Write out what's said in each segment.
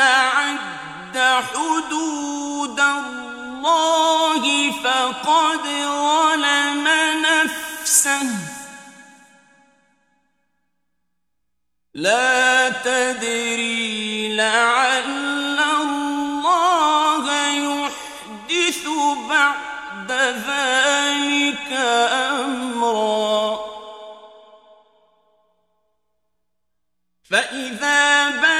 يتعد حدود الله فقد ظلم نفسه. لا تدري لعل الله يحدث بعد ذلك أمرا. فإذا بلغن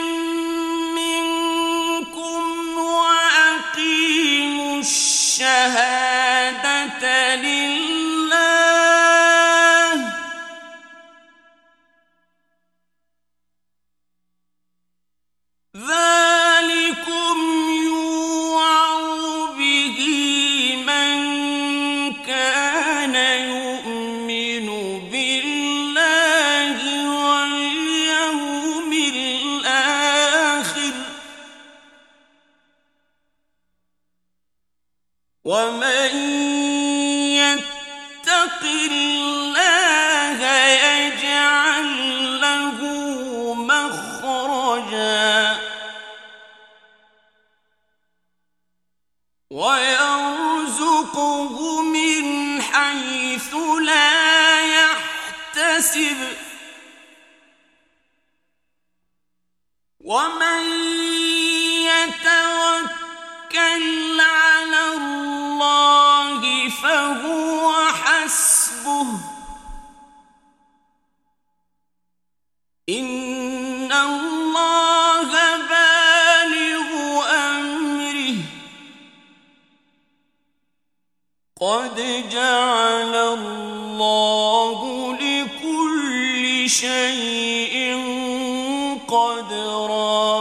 ومن يتق الله يجعل له مخرجا ويرزقه من حيث لا يحتسب ومن يتوكل شيء قدرا.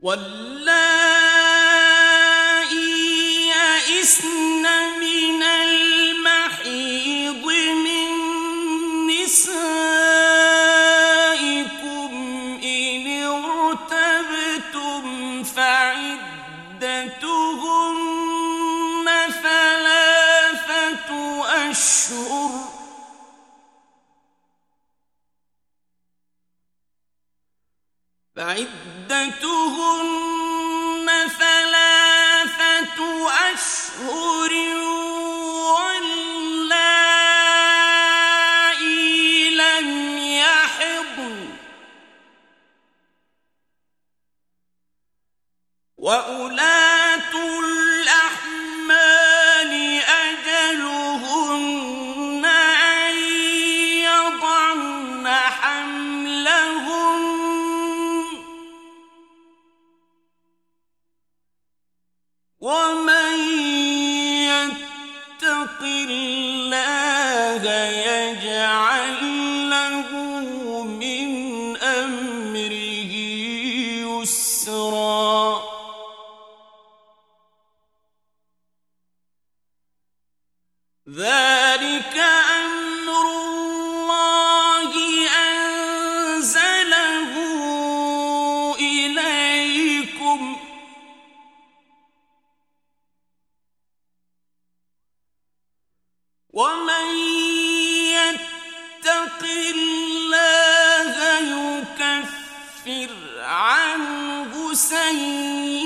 واللائي يئسن من المحيض من نسائكم إن ارتبتم أشهر فعدتهن ثلاثة أشهر واللائي لم يحضن. الله ومن يتق الله يكفر عنه سيئاته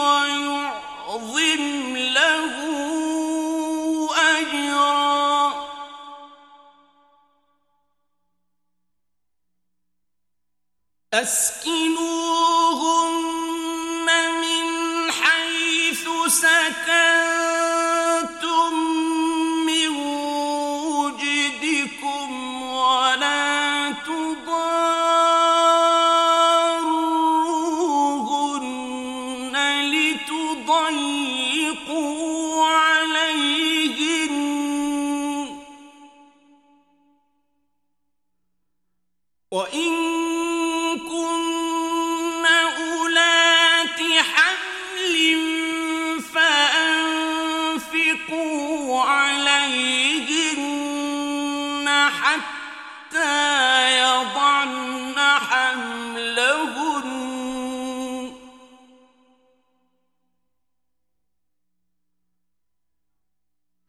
ويعظم له أجرا. أسكنوهن من حيث سكنتم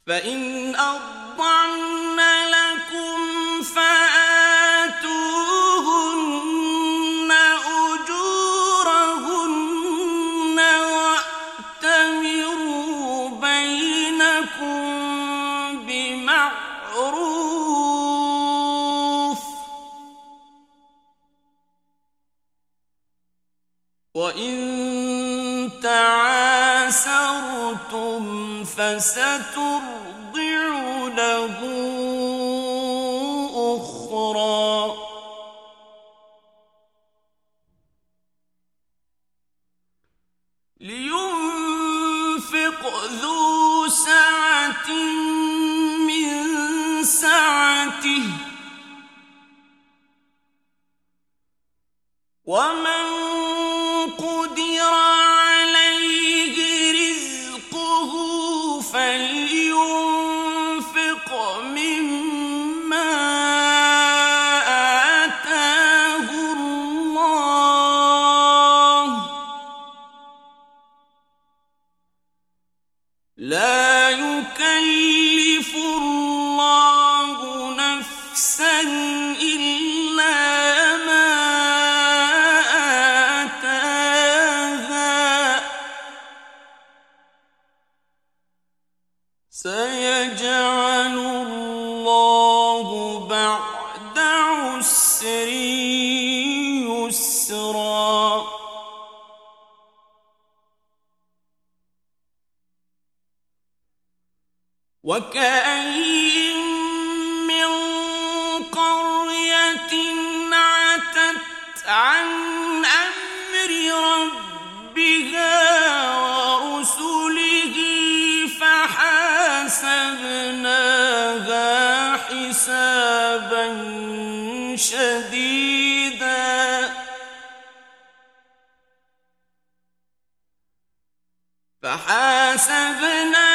فإن أرضعن لكم فآتوهن أجورهن وأتمروا بينكم بمعروف وإن تعاسرتم فسترضع له لا يكلف الله نفسا إلا ما آتاها. سيجعل الله بعد عسر يسرا. وكأين من قرية عتت عن أمر ربها ورسله فحاسبناها حسابا شديدا. فحاسبناها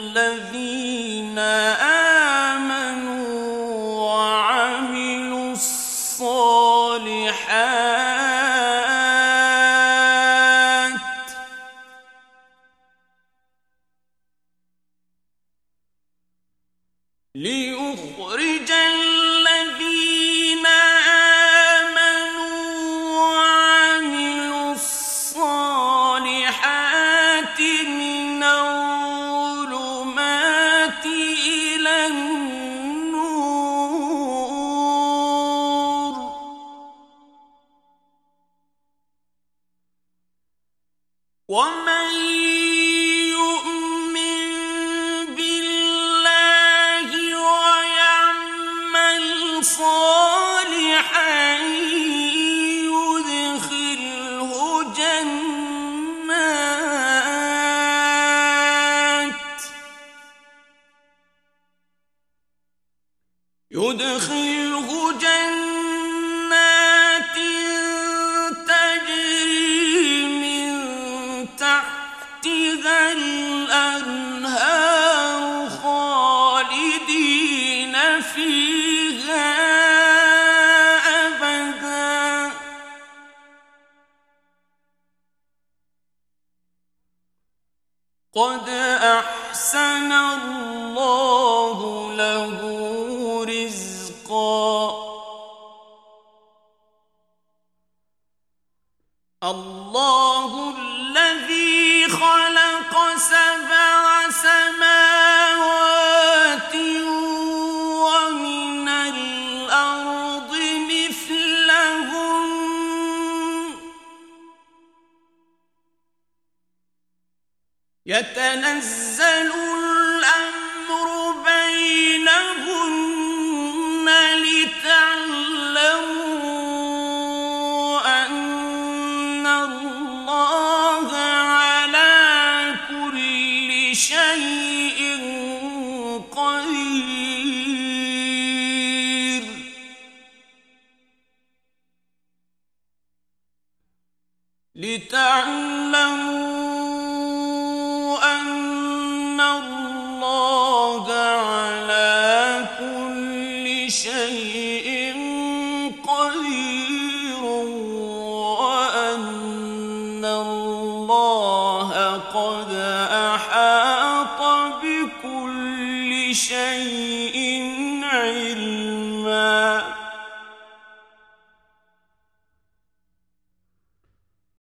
آمنوا ومن الله الذي خلق سبع سماوات ومن الأرض مثلهم يتنزل